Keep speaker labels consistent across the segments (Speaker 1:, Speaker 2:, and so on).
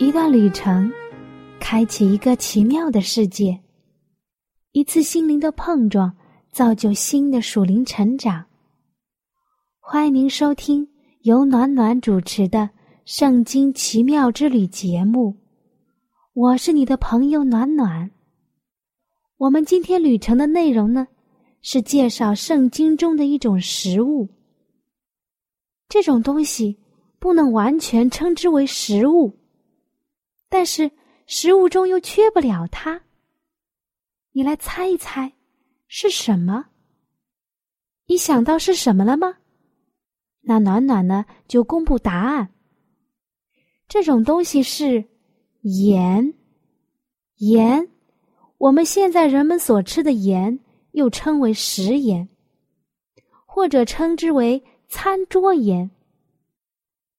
Speaker 1: 一段旅程，开启一个奇妙的世界；一次心灵的碰撞，造就新的属灵成长。欢迎您收听由暖暖主持的《圣经奇妙之旅》节目，我是你的朋友暖暖。我们今天旅程的内容呢，是介绍圣经中的一种食物。这种东西不能完全称之为食物。但是食物中又缺不了它。你来猜一猜，是什么？你想到是什么了吗？那暖暖呢？就公布答案。这种东西是盐。盐，我们现在人们所吃的盐，又称为食盐，或者称之为餐桌盐，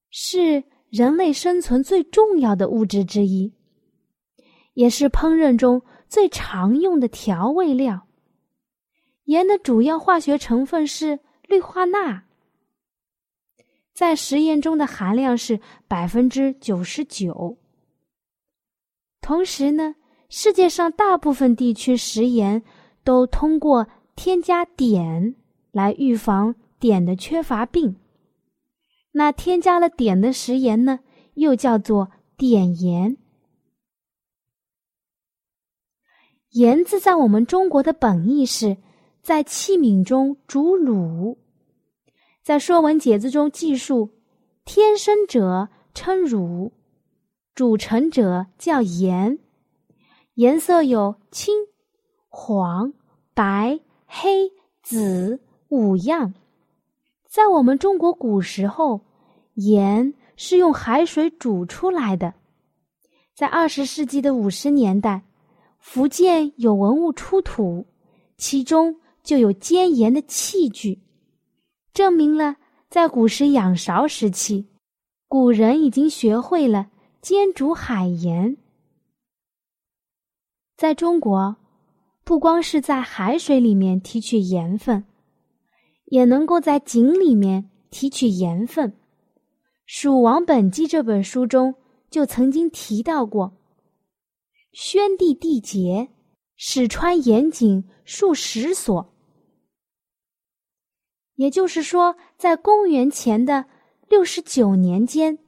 Speaker 1: 是。人类生存最重要的物质之一，也是烹饪中最常用的调味料。盐的主要化学成分是氯化钠，在食盐中的含量是百分之九十九。同时呢，世界上大部分地区食盐都通过添加碘来预防碘的缺乏病。那添加了碘的食盐呢，又叫做碘盐。盐字在我们中国的本意是在器皿中煮卤。在《说文解字》中记述：“天生者称乳，煮成者叫盐。颜色有青、黄、白、黑、紫五样。”在我们中国古时候，盐是用海水煮出来的。在二十世纪的五十年代，福建有文物出土，其中就有煎盐的器具，证明了在古时仰韶时期，古人已经学会了煎煮海盐。在中国，不光是在海水里面提取盐分。也能够在井里面提取盐分，《蜀王本纪》这本书中就曾经提到过：宣帝缔结，始穿盐井数十所。也就是说，在公元前的六十九年间，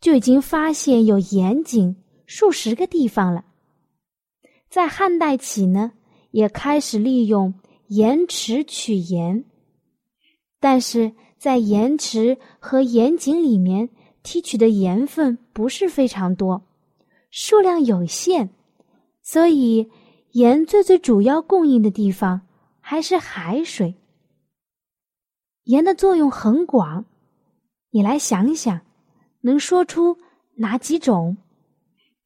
Speaker 1: 就已经发现有盐井数十个地方了。在汉代起呢，也开始利用盐池取盐。但是在盐池和盐井里面提取的盐分不是非常多，数量有限，所以盐最最主要供应的地方还是海水。盐的作用很广，你来想想，能说出哪几种？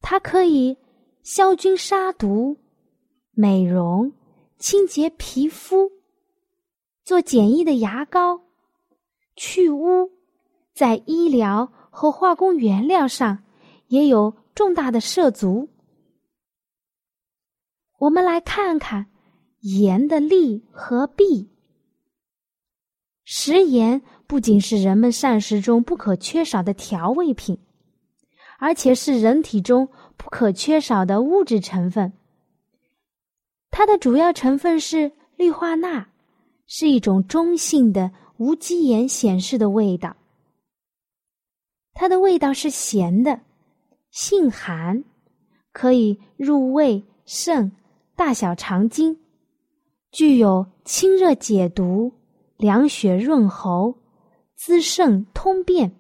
Speaker 1: 它可以消菌杀毒、美容、清洁皮肤。做简易的牙膏，去污，在医疗和化工原料上也有重大的涉足。我们来看看盐的利和弊。食盐不仅是人们膳食中不可缺少的调味品，而且是人体中不可缺少的物质成分。它的主要成分是氯化钠。是一种中性的无机盐显示的味道，它的味道是咸的，性寒，可以入胃、肾、大小肠经，具有清热解毒、凉血润喉、滋肾通便、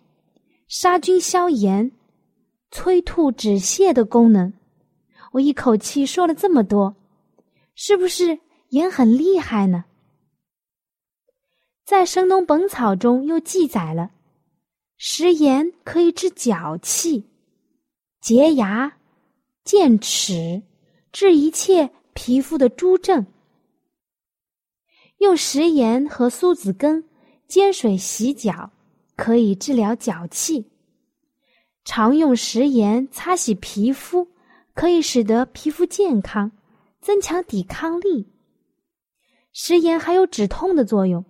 Speaker 1: 杀菌消炎、催吐止泻的功能。我一口气说了这么多，是不是盐很厉害呢？在《神农本草》中又记载了，食盐可以治脚气，洁牙、健齿，治一切皮肤的诸症。用食盐和苏子根煎水洗脚，可以治疗脚气。常用食盐擦洗皮肤，可以使得皮肤健康，增强抵抗力。食盐还有止痛的作用。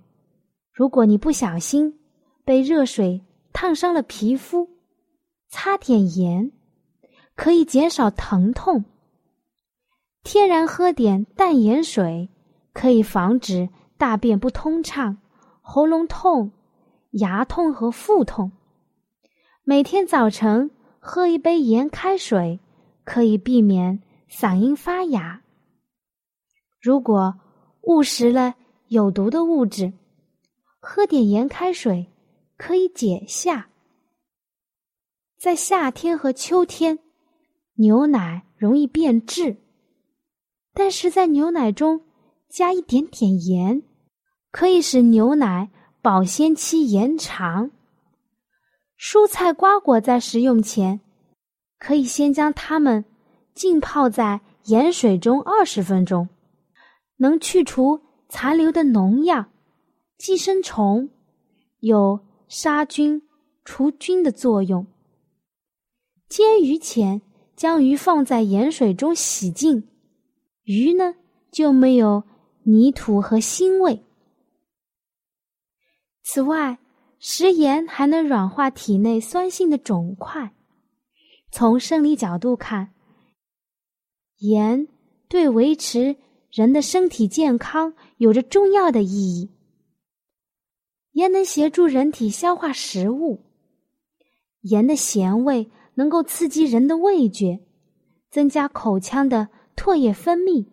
Speaker 1: 如果你不小心被热水烫伤了皮肤，擦点盐，可以减少疼痛。天然喝点淡盐水，可以防止。大便不通畅、喉咙痛、牙痛和腹痛，每天早晨喝一杯盐开水，可以避免嗓音发哑。如果误食了有毒的物质，喝点盐开水可以解下。在夏天和秋天，牛奶容易变质，但是在牛奶中加一点点盐。可以使牛奶保鲜期延长。蔬菜瓜果在食用前，可以先将它们浸泡在盐水中二十分钟，能去除残留的农药、寄生虫，有杀菌除菌的作用。煎鱼前，将鱼放在盐水中洗净，鱼呢就没有泥土和腥味。此外，食盐还能软化体内酸性的肿块。从生理角度看，盐对维持人的身体健康有着重要的意义。盐能协助人体消化食物，盐的咸味能够刺激人的味觉，增加口腔的唾液分泌，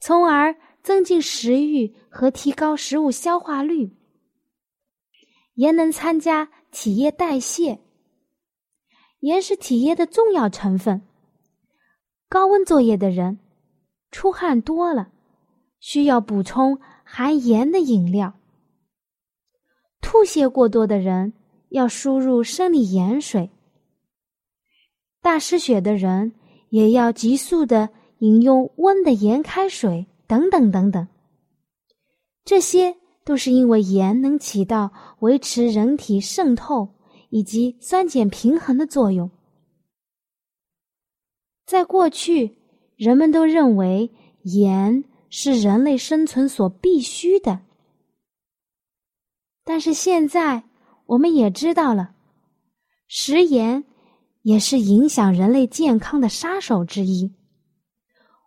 Speaker 1: 从而增进食欲和提高食物消化率。盐能参加体液代谢，盐是体液的重要成分。高温作业的人出汗多了，需要补充含盐的饮料。吐泻过多的人要输入生理盐水。大失血的人也要急速的饮用温的盐开水，等等等等。这些。都是因为盐能起到维持人体渗透以及酸碱平衡的作用。在过去，人们都认为盐是人类生存所必须的，但是现在我们也知道了，食盐也是影响人类健康的杀手之一。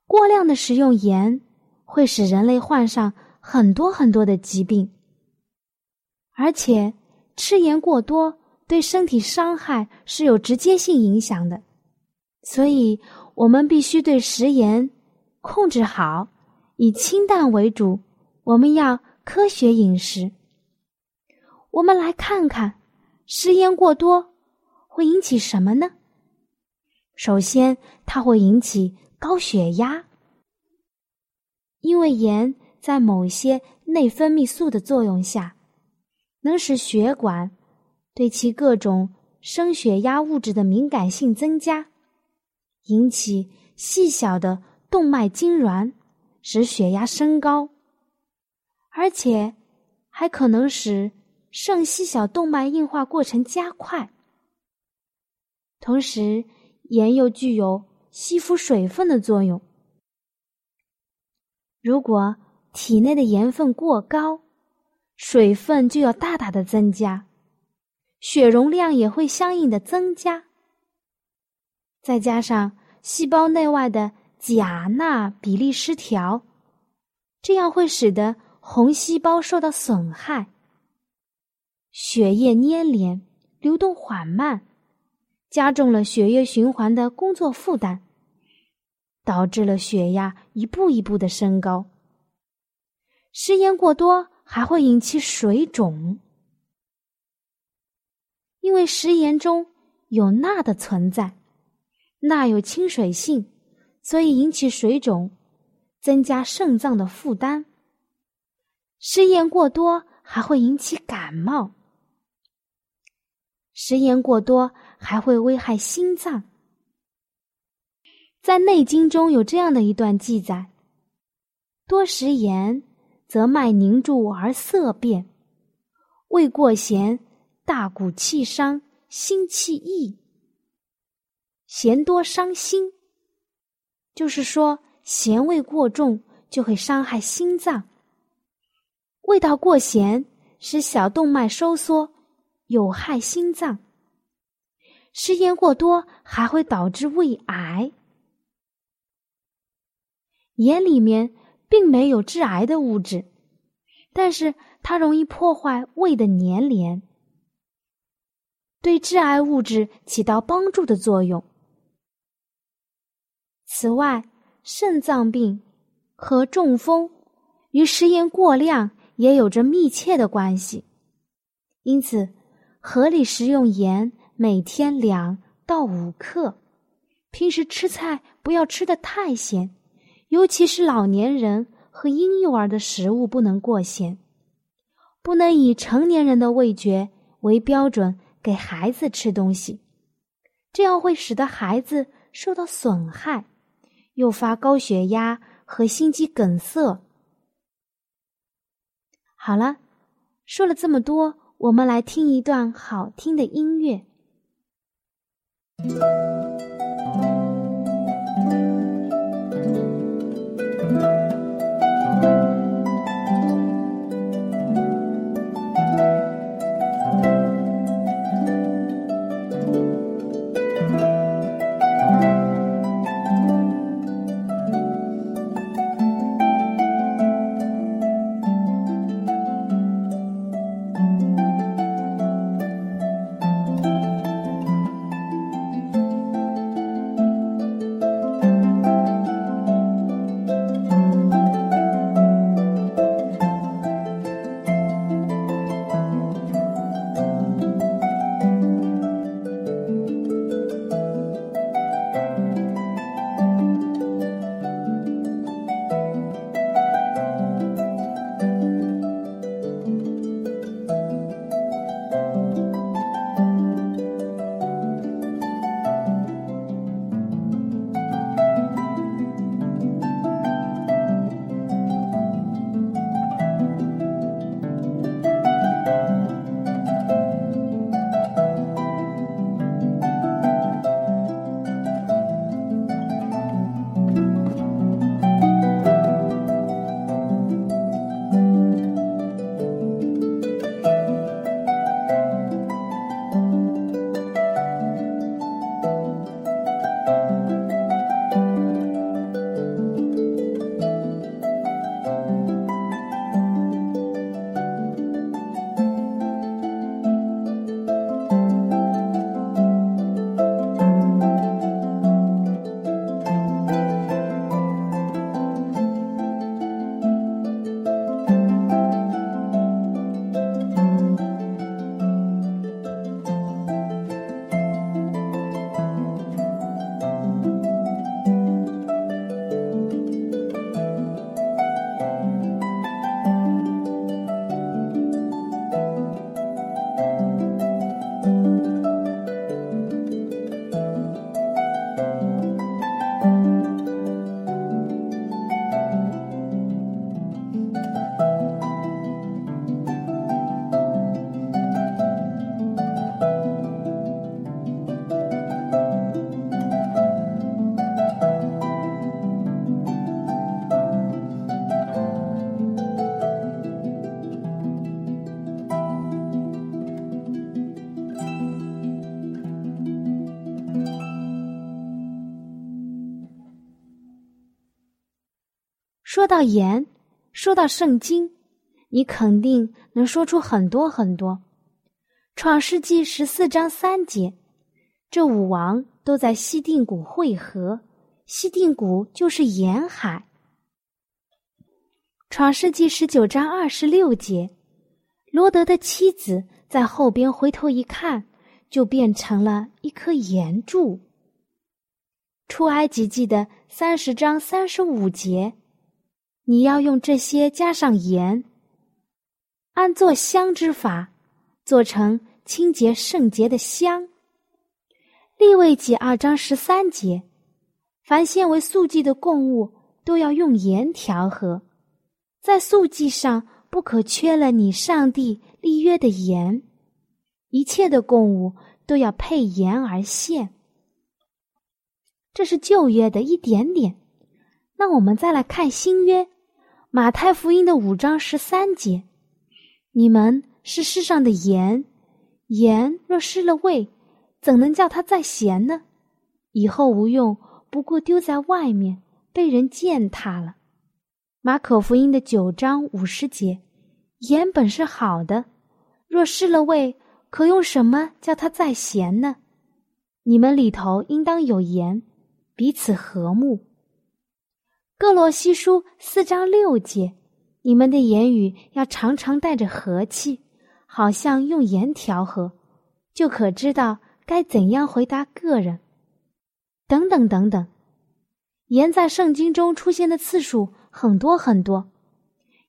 Speaker 1: 过量的食用盐会使人类患上。很多很多的疾病，而且吃盐过多对身体伤害是有直接性影响的，所以我们必须对食盐控制好，以清淡为主。我们要科学饮食。我们来看看食盐过多会引起什么呢？首先，它会引起高血压，因为盐。在某些内分泌素的作用下，能使血管对其各种升血压物质的敏感性增加，引起细小的动脉痉挛，使血压升高，而且还可能使肾细小动脉硬化过程加快。同时，盐又具有吸附水分的作用，如果。体内的盐分过高，水分就要大大的增加，血容量也会相应的增加。再加上细胞内外的钾钠比例失调，这样会使得红细胞受到损害，血液粘连，流动缓慢，加重了血液循环的工作负担，导致了血压一步一步的升高。食盐过多还会引起水肿，因为食盐中有钠的存在，钠有亲水性，所以引起水肿，增加肾脏的负担。食盐过多还会引起感冒，食盐过多还会危害心脏，在《内经》中有这样的一段记载：多食盐，则脉凝住而色变；味过咸，大骨气伤，心气溢。咸多伤心，就是说咸味过重就会伤害心脏。味道过咸，使小动脉收缩，有害心脏。食盐过多还会导致胃癌。盐里面并没有致癌的物质，但是它容易破坏胃的粘连，对致癌物质起到帮助的作用。此外，肾脏病和中风与食盐过量。也有着密切的关系，因此合理食用盐每天两到五克。平时吃菜不要吃的太咸，尤其是老年人和婴幼儿的食物不能过咸，不能以成年人的味觉为标准给孩子吃东西，这样会使得孩子受到损害，诱发高血压和心肌梗塞。好了，说了这么多，我们来听一段好听的音乐。到盐，说到圣经，你肯定能说出很多很多。创世纪十四章三节，这五王都在西定谷汇合，西定谷就是沿海。创世纪十九章二十六节，罗德的妻子在后边回头一看，就变成了一颗盐柱。出埃及记的三十章三十五节。你要用这些加上盐，按做香之法，做成清洁圣洁的香。立位记二章十三节，凡献为素祭的供物，都要用盐调和，在素祭上不可缺了你上帝立约的盐。一切的供物都要配盐而献。这是旧约的一点点。那我们再来看新约，马太福音的五章十三节：“你们是世上的盐，盐若失了味，怎能叫它再咸呢？以后无用。”不过丢在外面，被人践踏了。马可福音的九章五十节，盐本是好的，若失了味，可用什么叫它再咸呢？你们里头应当有盐，彼此和睦。各罗西书四章六节，你们的言语要常常带着和气，好像用盐调和，就可知道该怎样回答个人。等等等等，盐在圣经中出现的次数很多很多，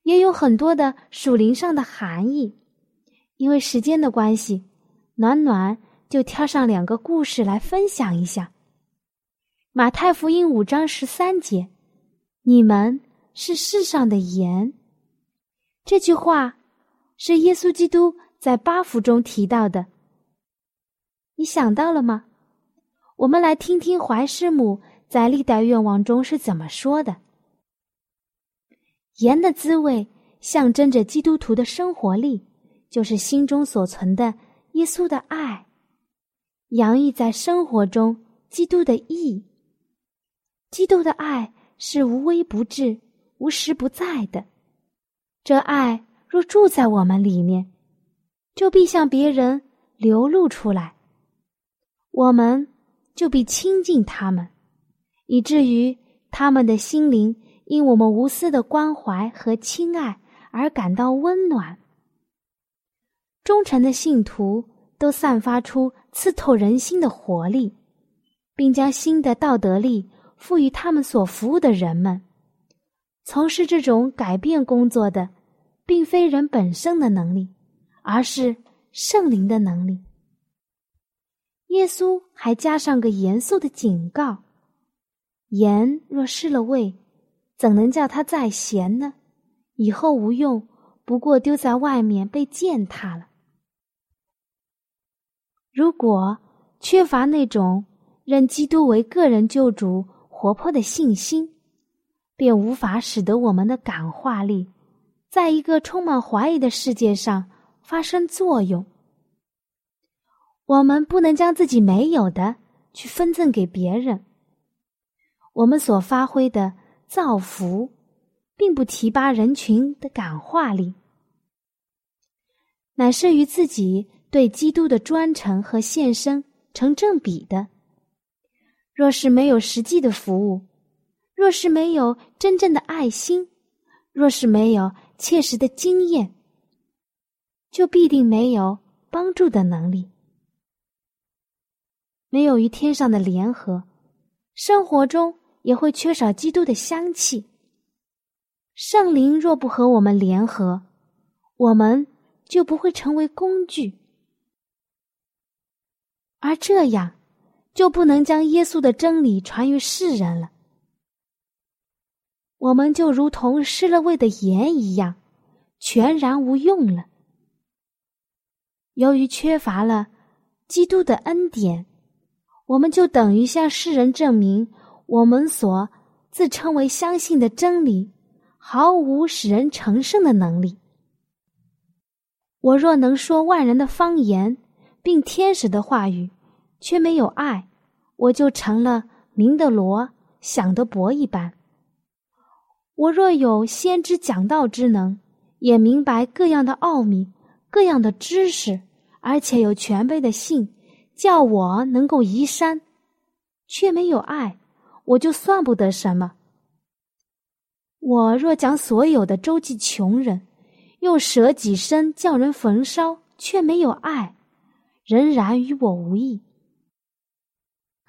Speaker 1: 也有很多的属灵上的含义。因为时间的关系，暖暖就挑上两个故事来分享一下。马太福音五章十三节：“你们是世上的盐。”这句话是耶稣基督在八福中提到的。你想到了吗？我们来听听怀师母在历代愿望中是怎么说的：“盐的滋味象征着基督徒的生活力，就是心中所存的耶稣的爱，洋溢在生活中基督的义。基督的爱是无微不至、无时不在的。这爱若住在我们里面，就必向别人流露出来。我们。”就必亲近他们，以至于他们的心灵因我们无私的关怀和亲爱而感到温暖。忠诚的信徒都散发出刺透人心的活力，并将新的道德力赋予他们所服务的人们。从事这种改变工作的，并非人本身的能力，而是圣灵的能力。耶稣还加上个严肃的警告：“盐若失了味，怎能叫它再咸呢？以后无用，不过丢在外面被践踏了。如果缺乏那种认基督为个人救主活泼的信心，便无法使得我们的感化力，在一个充满怀疑的世界上发生作用。”我们不能将自己没有的去分赠给别人。我们所发挥的造福，并不提拔人群的感化力，乃是与自己对基督的专诚和献身成正比的。若是没有实际的服务，若是没有真正的爱心，若是没有切实的经验，就必定没有帮助的能力。没有与天上的联合，生活中也会缺少基督的香气。圣灵若不和我们联合，我们就不会成为工具，而这样就不能将耶稣的真理传于世人了。我们就如同失了味的盐一样，全然无用了。由于缺乏了基督的恩典。我们就等于向世人证明，我们所自称为相信的真理，毫无使人成圣的能力。我若能说万人的方言，并天使的话语，却没有爱，我就成了明的罗，想的博一般。我若有先知讲道之能，也明白各样的奥秘、各样的知识，而且有全备的信。叫我能够移山，却没有爱，我就算不得什么。我若将所有的周济穷人，用舍己身叫人焚烧，却没有爱，仍然与我无异。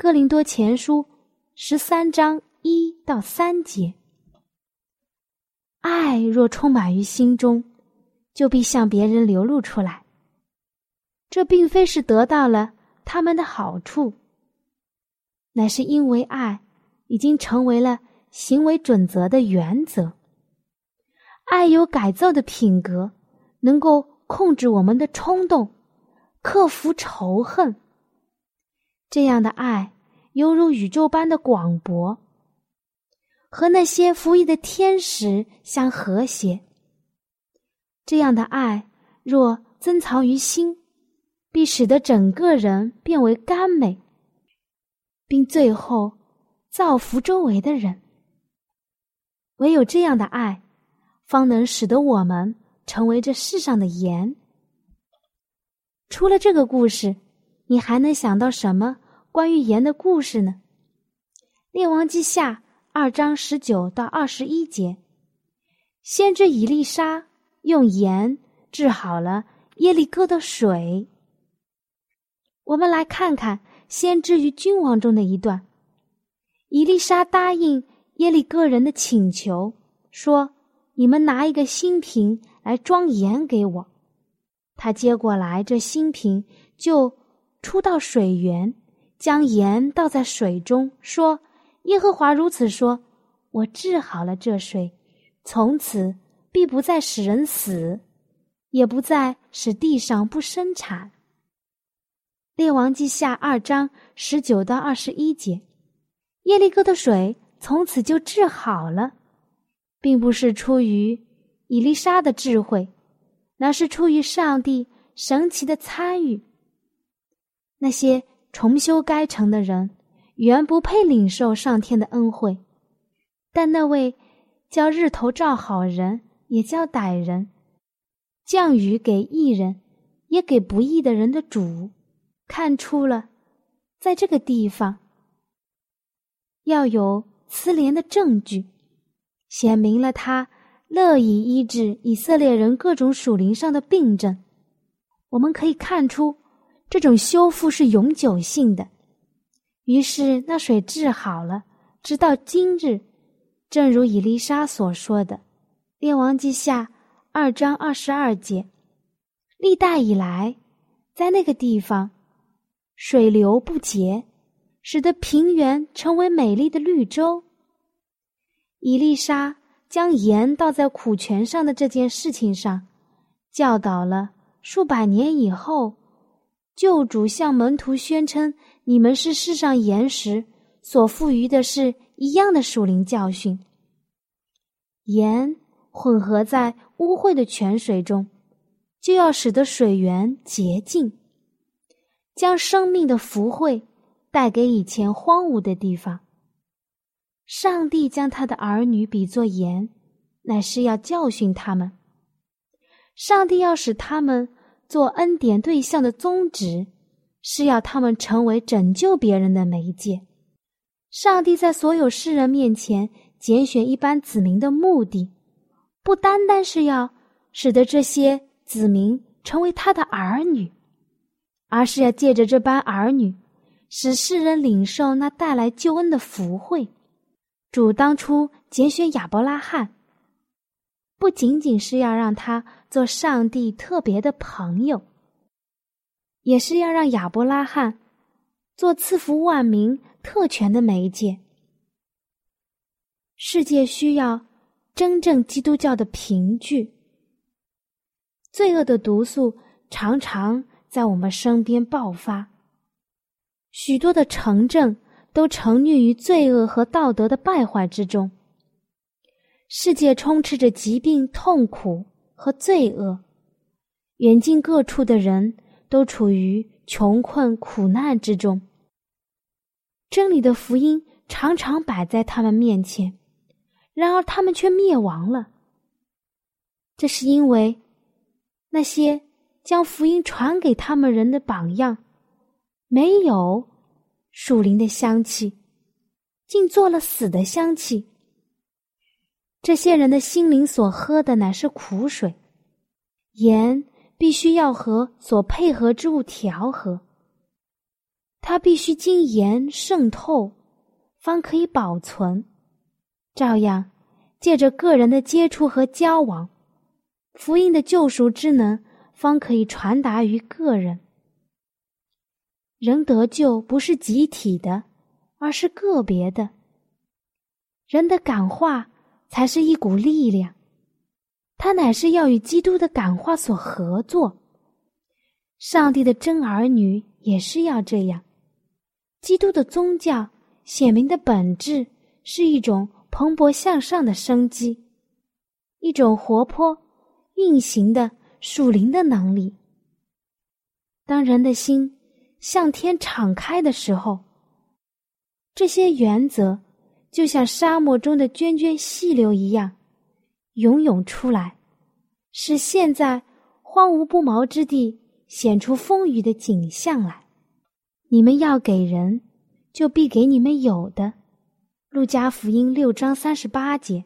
Speaker 1: 哥林多前书十三章一到三节，爱若充满于心中，就必向别人流露出来。这并非是得到了。他们的好处，乃是因为爱已经成为了行为准则的原则。爱有改造的品格，能够控制我们的冲动，克服仇恨。这样的爱犹如宇宙般的广博，和那些服役的天使相和谐。这样的爱若珍藏于心，必使得整个人变为甘美，并最后造福周围的人。唯有这样的爱。方能使得我们成为这世上的盐。除了这个故事，你还能想到什么关于盐的故事呢？《列王记下》二章十九到二十一节，先知以利沙用盐治好了耶利哥的水。我们来看看先知与君王中的一段。以利沙答应耶利哥人的请求，说。你们拿一个新瓶来装盐给我。他接过来这新瓶，就出到水源，将盐倒在水中，说：“耶和华如此说，我治好了这水，从此必不再使人死，也不再使地上不生产。”列王记下二章十九到二十一节，耶利哥的水从此就治好了。并不是出于伊丽莎的智慧，那是出于上帝神奇的参与。那些重修该城的人原不配领受上天的恩惠，但那位叫日头照好人，也叫歹人，降雨给义人，也给不义的人的主，看出了，在这个地方要有慈怜的证据。显明了他乐意医治以色列人各种属灵上的病症。我们可以看出，这种修复是永久性的。于是那水治好了，直到今日，正如以丽莎所说的，《列王记下》二章二十二节。历代以来，在那个地方，水流不竭，使得平原成为美丽的绿洲。伊丽莎将盐倒在苦泉上的这件事情上，教导了数百年以后，救主向门徒宣称：“你们是世上盐石所赋予的是一样的属灵教训。盐混合在污秽的泉水中，就要使得水源洁净，将生命的福慧带给以前荒芜的地方。”上帝将他的儿女比作盐，乃是要教训他们。上帝要使他们做恩典对象的宗旨，是要他们成为拯救别人的媒介。上帝在所有世人面前拣选一般子民的目的，不单单是要使得这些子民成为他的儿女，而是要借着这般儿女，使世人领受那带来救恩的福惠。主当初拣选亚伯拉罕，不仅仅是要让他做上帝特别的朋友，也是要让亚伯拉罕做赐福万民特权的媒介。世界需要真正基督教的凭据。罪恶的毒素常常在我们身边爆发，许多的城镇。都沉溺于罪恶和道德的败坏之中。世界充斥着疾病、痛苦和罪恶，远近各处的人都处于穷困苦难之中。真理的福音常常摆在他们面前，然而他们却灭亡了。这是因为那些将福音传给他们人的榜样没有。树林的香气，竟做了死的香气。这些人的心灵所喝的乃是苦水，盐必须要和所配合之物调和，它必须经盐渗透，方可以保存。照样，借着个人的接触和交往，福音的救赎之能方可以传达于个人。人得救不是集体的，而是个别的。人的感化才是一股力量，它乃是要与基督的感化所合作。上帝的真儿女也是要这样。基督的宗教显明的本质是一种蓬勃向上的生机，一种活泼运行的属灵的能力。当人的心向天敞开的时候，这些原则就像沙漠中的涓涓细流一样涌涌出来，使现在荒芜不毛之地显出丰腴的景象来。你们要给人，就必给你们有的。路加福音六章三十八节，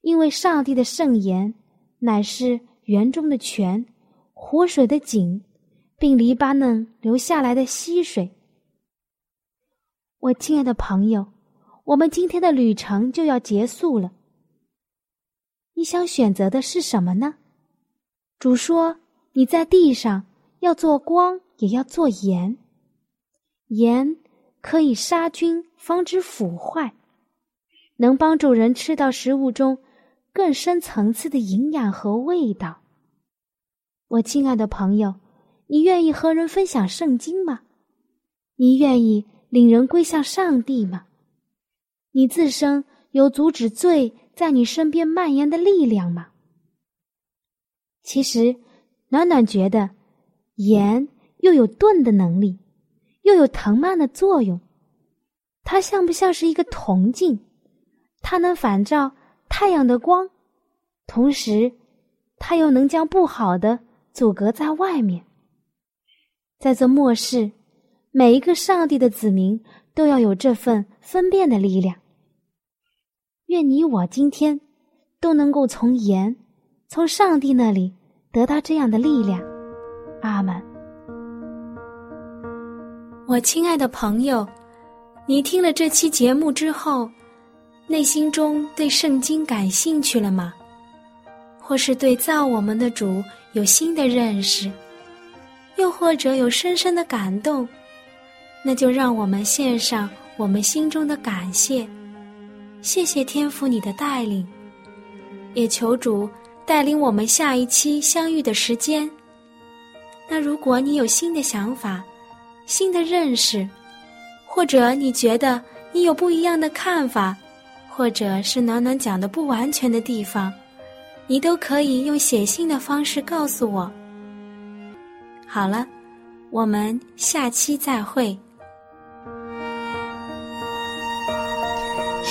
Speaker 1: 因为上帝的圣言乃是园中的泉，活水的井，并黎巴嫩流下来的溪水。我亲爱的朋友，我们今天的旅程就要结束了。你想选择的是什么呢？主说：“你在地上要做光，也要做盐。”盐可以杀菌，防止腐坏，能帮助人吃到食物中更深层次的营养和味道。我亲爱的朋友，你愿意和人分享圣经吗？你愿意领人归向上帝吗？你自身有阻止罪在你身边蔓延的力量吗？其实，暖暖觉得盐又有炖的能力。又有藤蔓的作用，它像不像是一个铜镜？它能反照太阳的光，同时，它又能将不好的阻隔在外面。在这末世，每一个上帝的子民都要有这份分辨的力量。愿你我今天都能够从盐，从上帝那里得到这样的力量。阿门。我亲爱的朋友，你听了这期节目之后，内心中对圣经感兴趣了吗？或是对造我们的主有新的认识，又或者有深深的感动？那就让我们献上我们心中的感谢，谢谢天父你的带领，也求主带领我们下一期相遇的时间。那如果你有新的想法，新的认识，或者你觉得你有不一样的看法，或者是暖暖讲的不完全的地方，你都可以用写信的方式告诉我。好了，我们下期再会。